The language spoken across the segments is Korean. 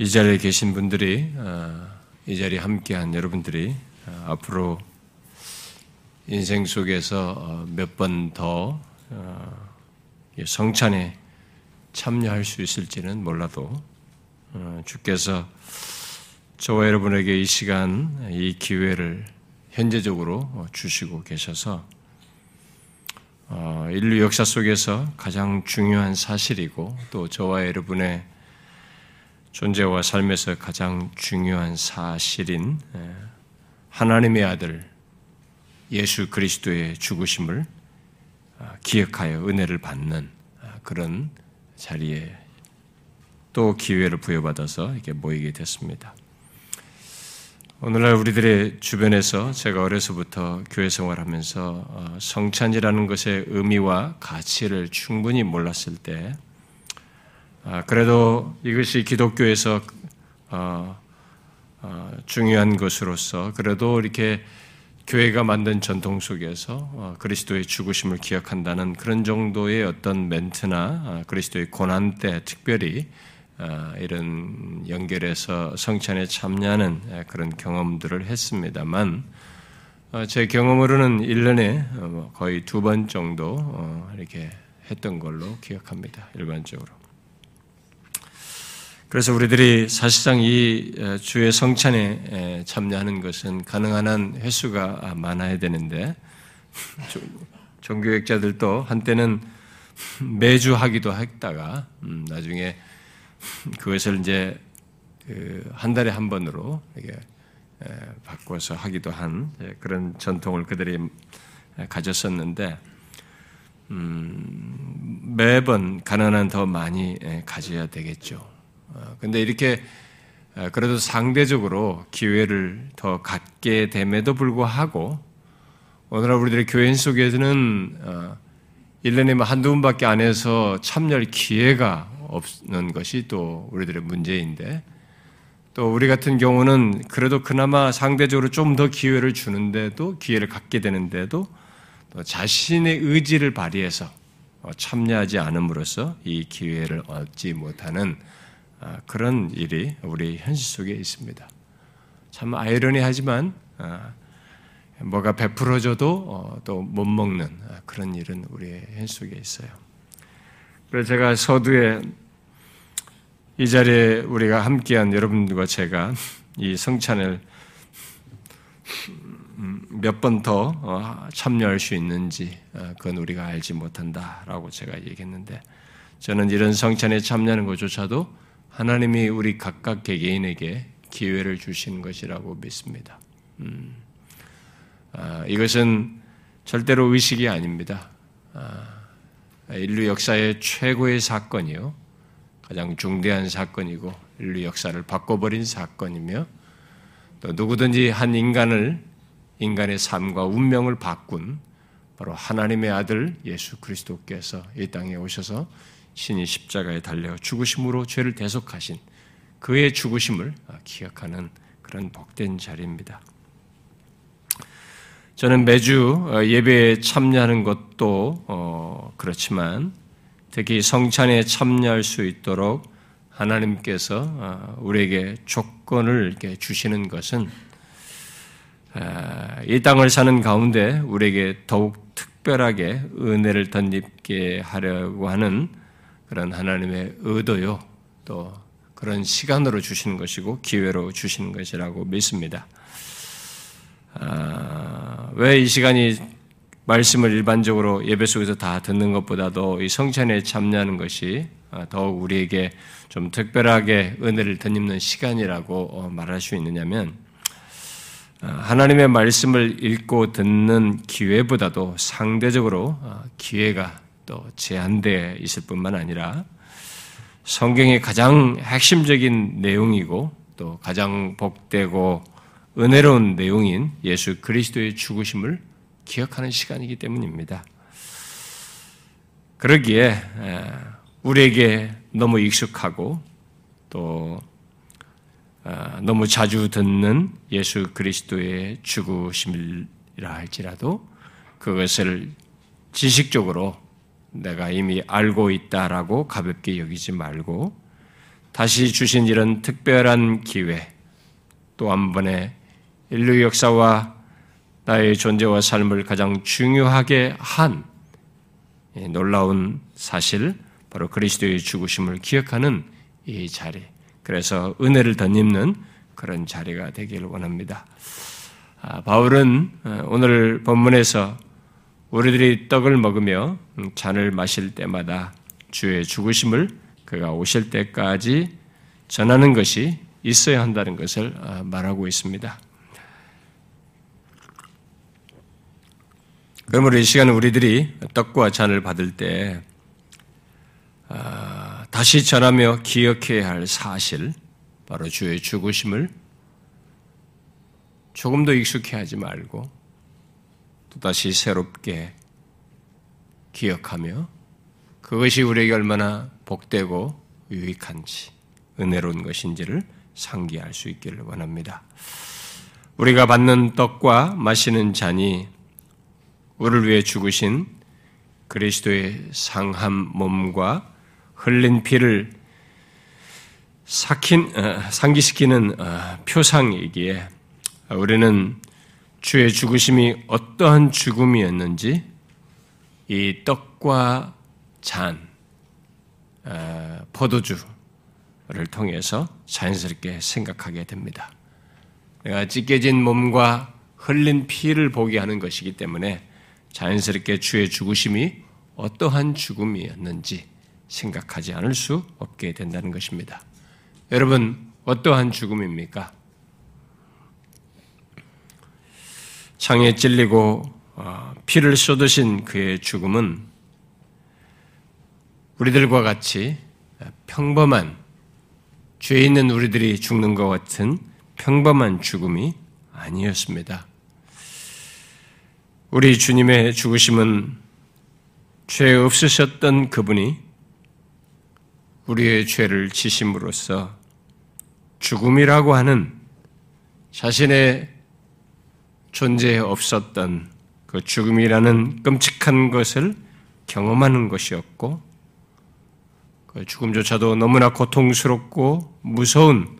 이 자리에 계신 분들이 어, 이 자리에 함께한 여러분들이 어, 앞으로 인생 속에서 어, 몇번 더 성찬에 참여할 수 있을지는 몰라도 주께서 저와 여러분에게 이 시간, 이 기회를 현재적으로 주시고 계셔서 인류 역사 속에서 가장 중요한 사실이고 또 저와 여러분의 존재와 삶에서 가장 중요한 사실인 하나님의 아들 예수 그리스도의 죽으심을 아, 기억하여 은혜를 받는 아, 그런 자리에 또 기회를 부여받아서 이렇게 모이게 됐습니다. 오늘날 우리들의 주변에서 제가 어려서부터 교회 생활하면서 어, 성찬이라는 것의 의미와 가치를 충분히 몰랐을 때 아, 그래도 이것이 기독교에서 어, 어, 중요한 것으로서 그래도 이렇게 교회가 만든 전통 속에서 어, 그리스도의 죽으심을 기억한다는 그런 정도의 어떤 멘트나 그리스도의 고난 때 특별히 이런 연결해서 성찬에 참여하는 그런 경험들을 했습니다만 제 경험으로는 1년에 뭐 거의 두 번 정도 이렇게 했던 걸로 기억합니다. 일반적으로. 그래서 우리들이 사실상 이 주의 성찬에 참여하는 것은 가능한 한 횟수가 많아야 되는데 종교학자들도 한때는 매주 하기도 했다가 음, 나중에 그것을 이제 그한 달에 한 번으로 이게 바꿔서 하기도 한 그런 전통을 그들이 가졌었는데 음, 매번 가능한 더 많이 가져야 되겠죠. 어, 근데 이렇게 어, 그래도 상대적으로 기회를 더 갖게 됨에도 불구하고 오늘날 우리들의 교인 속에서는 1년에 어, 뭐 한두 번밖에 안 해서 참여할 기회가 없는 것이 또 우리들의 문제인데 또 우리 같은 경우는 그래도 그나마 상대적으로 좀 더 기회를 주는데도 기회를 갖게 되는데도 자신의 의지를 발휘해서 참여하지 않음으로써 이 기회를 얻지 못하는 아, 그런 일이 우리 현실 속에 있습니다. 참 아이러니하지만 아, 뭐가 베풀어져도 어, 또못 먹는 아, 그런 일은 우리의 현실 속에 있어요. 그래서 제가 서두에 이 자리에 우리가 함께한 여러분들과 제가 이 성찬을 음, 몇번더 어, 참여할 수 있는지 그건 우리가 알지 못한다라고 제가 얘기했는데 저는 이런 성찬에 참여하는 것조차도 하나님이 우리 각각 개개인에게 기회를 주신 것이라고 믿습니다. 음, 아, 이것은 절대로 의식이 아닙니다. 아, 인류 역사의 최고의 사건이요. 가장 중대한 사건이고 인류 역사를 바꿔버린 사건이며 또 누구든지 한 인간을 인간의 삶과 운명을 바꾼 바로 하나님의 아들 예수 그리스도께서 이 땅에 오셔서 신이 십자가에 달려 죽으심으로 죄를 대속하신 그의 죽으심을 기억하는 그런 복된 자리입니다. 저는 매주 어, 예배에 참여하는 것도 어, 그렇지만 특히 성찬에 참여할 수 있도록 하나님께서 어, 우리에게 조건을 주시는 것은 이 땅을 사는 가운데 우리에게 더욱 특별하게 은혜를 덧입게 하려고 하는 그런 하나님의 의도요, 또 그런 시간으로 주시는 것이고 기회로 주시는 것이라고 믿습니다. 아, 왜이 시간이 말씀을 일반적으로 예배 속에서 다 듣는 것보다도 이 성찬에 참여하는 것이 아, 더욱 우리에게 좀 특별하게 은혜를 덧입는 시간이라고 어, 말할 수 있느냐면 아, 하나님의 말씀을 읽고 듣는 기회보다도 상대적으로 아, 기회가 또 제한되어 있을 뿐만 아니라 성경의 가장 핵심적인 내용이고 또 가장 복되고 은혜로운 내용인 예수 그리스도의 죽으심을 기억하는 시간이기 때문입니다. 그러기에 우리에게 너무 익숙하고 또 아, 너무 자주 듣는 예수 그리스도의 죽으심이라 할지라도 그것을 지식적으로 내가 이미 알고 있다라고 가볍게 여기지 말고 다시 주신 이런 특별한 기회, 또 한 번의 인류 역사와 나의 존재와 삶을 가장 중요하게 한 놀라운 사실, 바로 그리스도의 죽으심을 기억하는 이 자리. 그래서 은혜를 덧입는 그런 자리가 되기를 원합니다. 아, 바울은 어, 오늘 본문에서 우리들이 떡을 먹으며 잔을 마실 때마다 주의 죽으심을 그가 오실 때까지 전하는 것이 있어야 한다는 것을 어, 말하고 있습니다. 그러므로 이 시간은 우리들이 떡과 잔을 받을 때 어, 다시 전하며 기억해야 할 사실, 바로 주의 죽으심을 조금 더 익숙해하지 말고 또다시 새롭게 기억하며 그것이 우리에게 얼마나 복되고 유익한지 은혜로운 것인지를 상기할 수 있기를 원합니다. 우리가 받는 떡과 마시는 잔이 우리를 위해 죽으신 그리스도의 상한 몸과 흘린 피를 삭힌, 어, 상기시키는 어, 표상이기에 우리는 주의 죽으심이 어떠한 죽음이었는지 이 떡과 잔, 어, 포도주를 통해서 자연스럽게 생각하게 됩니다. 내가 찢겨진 몸과 흘린 피를 보게 하는 것이기 때문에 자연스럽게 주의 죽으심이 어떠한 죽음이었는지 생각하지 않을 수 없게 된다는 것입니다. 여러분, 어떠한 죽음입니까? 창에 찔리고 어, 피를 쏟으신 그의 죽음은 우리들과 같이 평범한 죄 있는 우리들이 죽는 것 같은 평범한 죽음이 아니었습니다. 우리 주님의 죽으심은 죄 없으셨던 그분이 우리의 죄를 지심으로써 죽음이라고 하는 자신의 존재에 없었던 그 죽음이라는 끔찍한 것을 경험하는 것이었고, 그 죽음조차도 너무나 고통스럽고 무서운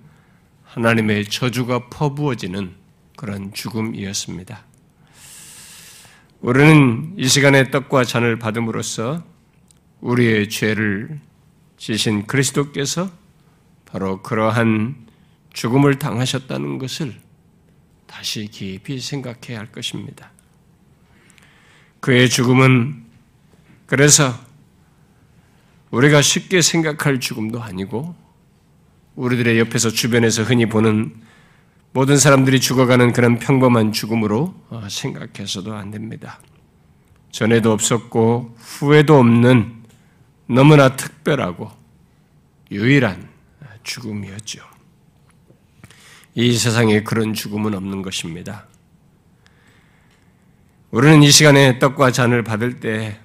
하나님의 저주가 퍼부어지는 그런 죽음이었습니다. 우리는 이 시간에 떡과 잔을 받음으로써 우리의 죄를 지신 그리스도께서 바로 그러한 죽음을 당하셨다는 것을 다시 깊이 생각해야 할 것입니다. 그의 죽음은 그래서 우리가 쉽게 생각할 죽음도 아니고 우리들의 옆에서 주변에서 흔히 보는 모든 사람들이 죽어가는 그런 평범한 죽음으로 어, 생각해서도 안 됩니다. 전에도 없었고 후에도 없는 너무나 특별하고 유일한 죽음이었죠. 이 세상에 그런 죽음은 없는 것입니다. 우리는 이 시간에 떡과 잔을 받을 때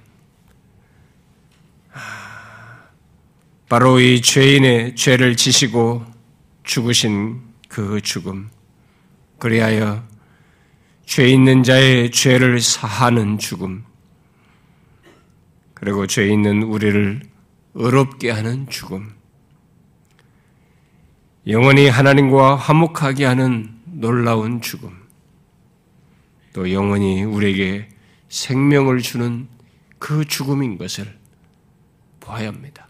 바로 이 죄인의 죄를 지시고 죽으신 그 죽음, 그리하여 죄 있는 자의 죄를 사하는 죽음, 그리고 죄 있는 우리를 의롭게 하는 죽음, 영원히 하나님과 화목하게 하는 놀라운 죽음, 또 영원히 우리에게 생명을 주는 그 죽음인 것을 보아야 합니다.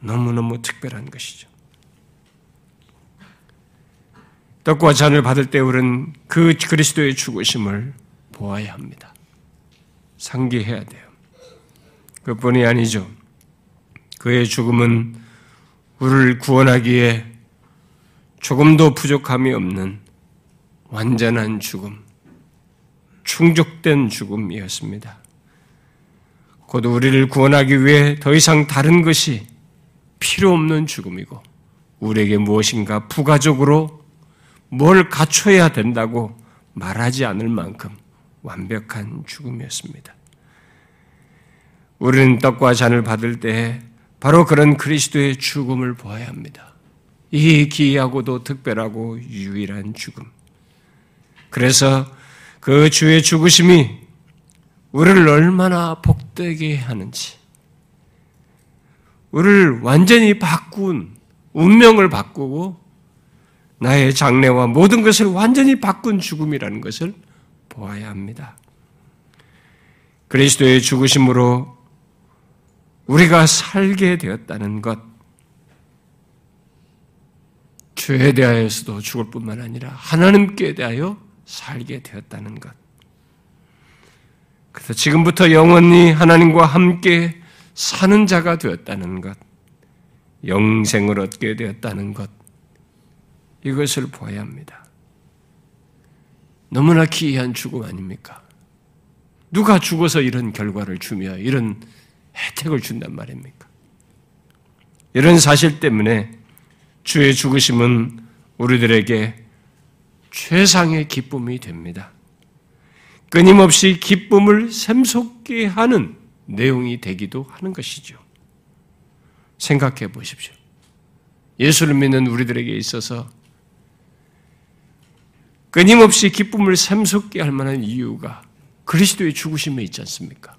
너무너무 특별한 것이죠. 떡과 잔을 받을 때 우리는 그 그리스도의 죽으심을 보아야 합니다. 상기해야 돼요. 그뿐이 아니죠. 그의 죽음은 우리를 구원하기에 조금도 부족함이 없는 완전한 죽음, 충족된 죽음이었습니다. 곧 우리를 구원하기 위해 더 이상 다른 것이 필요 없는 죽음이고, 우리에게 무엇인가 부가적으로 뭘 갖춰야 된다고 말하지 않을 만큼 완벽한 죽음이었습니다. 우리는 떡과 잔을 받을 때 바로 그런 그리스도의 죽음을 보아야 합니다. 이 기이하고도 특별하고 유일한 죽음. 그래서 그 주의 죽으심이 우리를 얼마나 복되게 하는지, 우리를 완전히 바꾼 운명을 바꾸고 나의 장래와 모든 것을 완전히 바꾼 죽음이라는 것을 보아야 합니다. 그리스도의 죽으심으로 우리가 살게 되었다는 것, 죄에 대하여서도 죽을 뿐만 아니라 하나님께 대하여 살게 되었다는 것. 그래서 지금부터 영원히 하나님과 함께 사는 자가 되었다는 것, 영생을 얻게 되었다는 것, 이것을 보아야 합니다. 너무나 기이한 죽음 아닙니까? 누가 죽어서 이런 결과를 주며 이런 혜택을 준단 말입니까? 이런 사실 때문에 주의 죽으심은 우리들에게 최상의 기쁨이 됩니다. 끊임없이 기쁨을 샘솟게 하는 내용이 되기도 하는 것이죠. 생각해 보십시오. 예수를 믿는 우리들에게 있어서 끊임없이 기쁨을 샘솟게 할 만한 이유가 그리스도의 죽으심에 있지 않습니까?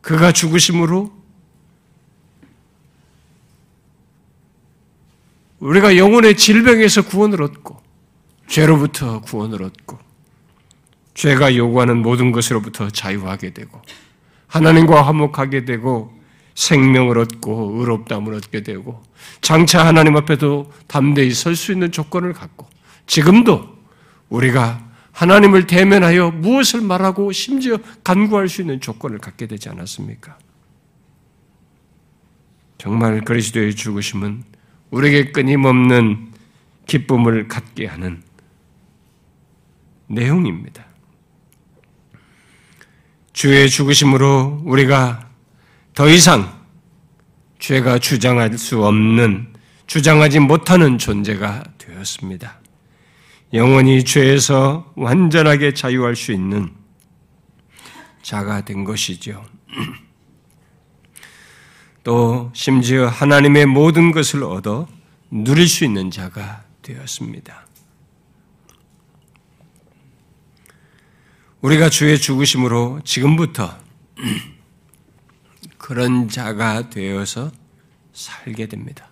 그가 죽으심으로 우리가 영혼의 질병에서 구원을 얻고 죄로부터 구원을 얻고 죄가 요구하는 모든 것으로부터 자유하게 되고 하나님과 화목하게 되고 생명을 얻고 의롭다함을 얻게 되고 장차 하나님 앞에도 담대히 설 수 있는 조건을 갖고 지금도 우리가 하나님을 대면하여 무엇을 말하고 심지어 간구할 수 있는 조건을 갖게 되지 않았습니까? 정말 그리스도의 죽으심은 우리에게 끊임없는 기쁨을 갖게 하는 내용입니다. 주의 죽으심으로 우리가 더 이상 죄가 주장할 수 없는, 주장하지 못하는 존재가 되었습니다. 영원히 죄에서 완전하게 자유할 수 있는 자가 된 것이죠. 또 심지어 하나님의 모든 것을 얻어 누릴 수 있는 자가 되었습니다. 우리가 주의 죽으심으로 지금부터 그런 자가 되어서 살게 됩니다.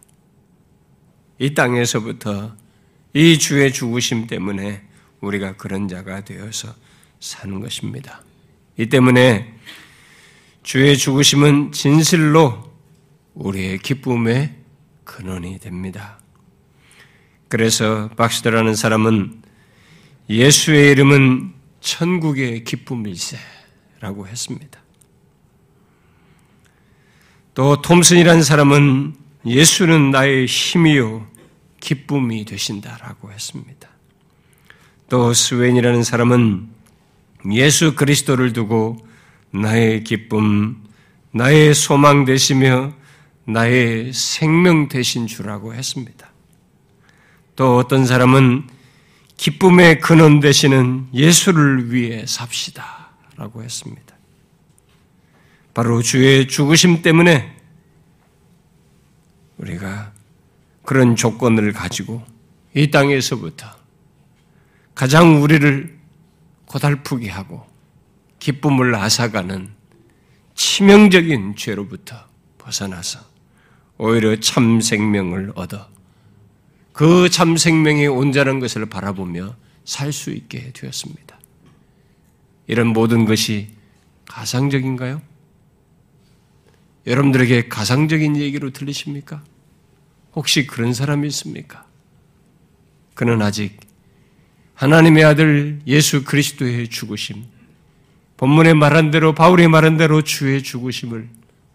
이 땅에서부터 이 주의 죽으심 때문에 우리가 그런 자가 되어서 사는 것입니다. 이 때문에 주의 죽으심은 진실로 우리의 기쁨의 근원이 됩니다. 그래서 박시더라는 사람은 예수의 이름은 천국의 기쁨일세라고 했습니다. 또 톰슨이라는 사람은 예수는 나의 힘이요 기쁨이 되신다라고 했습니다. 또 스웬이라는 사람은 예수 그리스도를 두고 나의 기쁨, 나의 소망 되시며 나의 생명 되신 주라고 했습니다. 또 어떤 사람은 기쁨의 근원 되시는 예수를 위해 삽시다 라고 했습니다. 바로 주의 죽으심 때문에 우리가 그런 조건을 가지고 이 땅에서부터 가장 우리를 고달프게 하고 기쁨을 앗아가는 치명적인 죄로부터 벗어나서 오히려 참 생명을 얻어 그 참 생명의 온전한 것을 바라보며 살 수 있게 되었습니다. 이런 모든 것이 가상적인가요? 여러분들에게 가상적인 얘기로 들리십니까? 혹시 그런 사람이 있습니까? 그는 아직 하나님의 아들 예수 그리스도의 죽으심, 본문에 말한 대로, 바울이 말한 대로 주의 죽으심을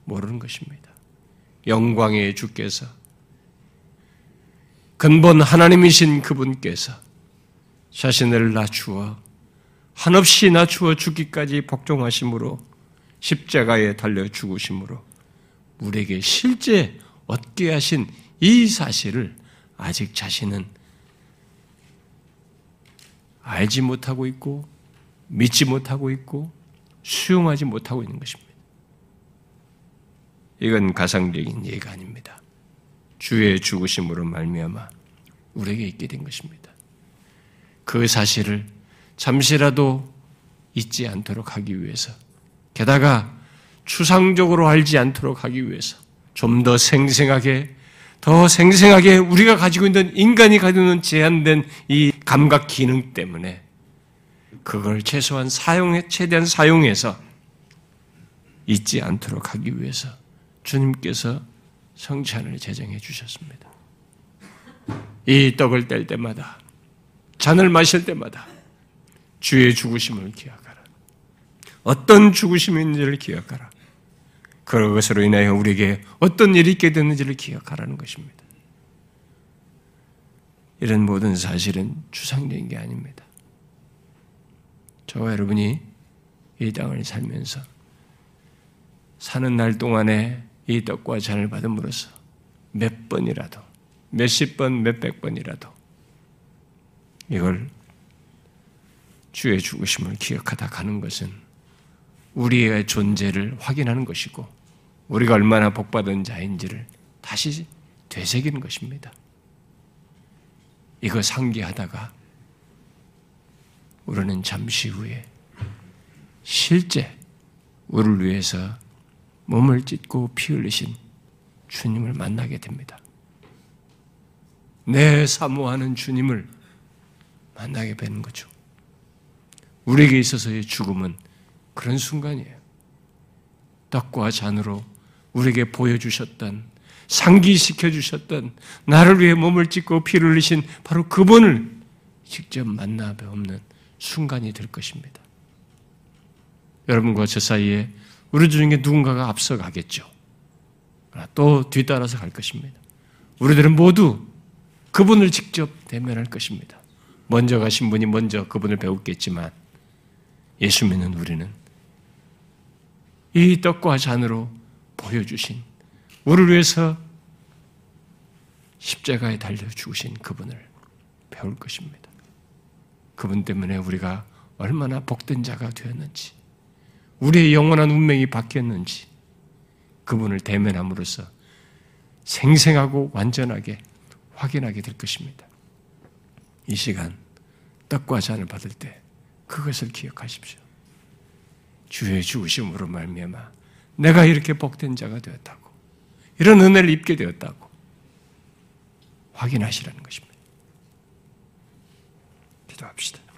모르는 것입니다. 영광의 주께서, 근본 하나님이신 그분께서 자신을 낮추어, 한없이 낮추어 죽기까지 복종하심으로 십자가에 달려 죽으심으로 우리에게 실제 얻게 하신 이 사실을 아직 자신은 알지 못하고 있고 믿지 못하고 있고 수용하지 못하고 있는 것입니다. 이건 가상적인 예가 아닙니다. 주의 죽으심으로 말미암아 우리에게 있게 된 것입니다. 그 사실을 잠시라도 잊지 않도록 하기 위해서 게다가 추상적으로 알지 않도록 하기 위해서 좀 더 생생하게 더 생생하게 우리가 가지고 있는 인간이 가지고 있는 제한된 이 감각 기능 때문에 그걸 최소한 사용해 최대한 사용해서 잊지 않도록 하기 위해서 주님께서 성찬을 제정해 주셨습니다. 이 떡을 뗄 때마다 잔을 마실 때마다 주의 죽으심을 기억하라. 어떤 죽으심인지를 기억하라. 그것으로 인하여 우리에게 어떤 일이 있게 됐는지를 기억하라는 것입니다. 이런 모든 사실은 추상적인 게 아닙니다. 저와 여러분이 이 땅을 살면서 사는 날 동안에 이 떡과 잔을 받음으로써 몇 번이라도, 몇십 번, 몇백 번이라도 이걸 주의 죽으심을 기억하다 가는 것은 우리의 존재를 확인하는 것이고 우리가 얼마나 복받은 자인지를 다시 되새기는 것입니다. 이거 상기하다가 우리는 잠시 후에 실제 우리를 위해서 몸을 찢고 피 흘리신 주님을 만나게 됩니다. 내 사모하는 주님을 만나게 되는 거죠. 우리에게 있어서의 죽음은 그런 순간이에요. 떡과 잔으로 우리에게 보여주셨던, 상기시켜 주셨던, 나를 위해 몸을 찢고 피를 흘리신 바로 그분을 직접 만나 뵙는 순간이 될 것입니다. 여러분과 저 사이에 우리 중에 누군가가 앞서가겠죠. 또 뒤따라서 갈 것입니다. 우리들은 모두 그분을 직접 대면할 것입니다. 먼저 가신 분이 먼저 그분을 배웠겠지만 예수 믿는 우리는 이 떡과 잔으로 보여주신 우리를 위해서 십자가에 달려 죽으신 그분을 배울 것입니다. 그분 때문에 우리가 얼마나 복된 자가 되었는지, 우리의 영원한 운명이 바뀌었는지, 그분을 대면함으로써 생생하고 완전하게 확인하게 될 것입니다. 이 시간 떡과 잔을 받을 때 그것을 기억하십시오. 주의 죽으심으로 말미암아 내가 이렇게 복된 자가 되었다고 이런 은혜를 입게 되었다고 확인하시라는 것입니다. 기도합시다.